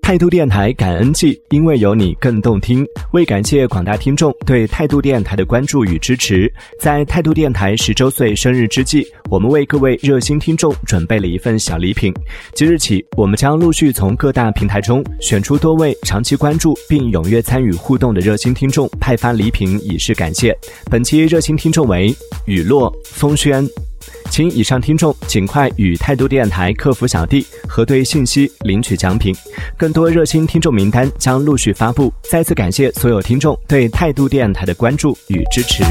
态度电台感恩季，因为有你更动听。为感谢广大听众对态度电台的关注与支持，在态度电台十周岁生日之际，我们为各位热心听众准备了一份小礼品。即日起，我们将陆续从各大平台中选出多位长期关注并踊跃参与互动的热心听众，派发礼品以示感谢。本期热心听众为雨落、风轩。请以上听众尽快与态度电台客服小弟核对信息，领取奖品。更多热心听众名单将陆续发布。再次感谢所有听众对态度电台的关注与支持。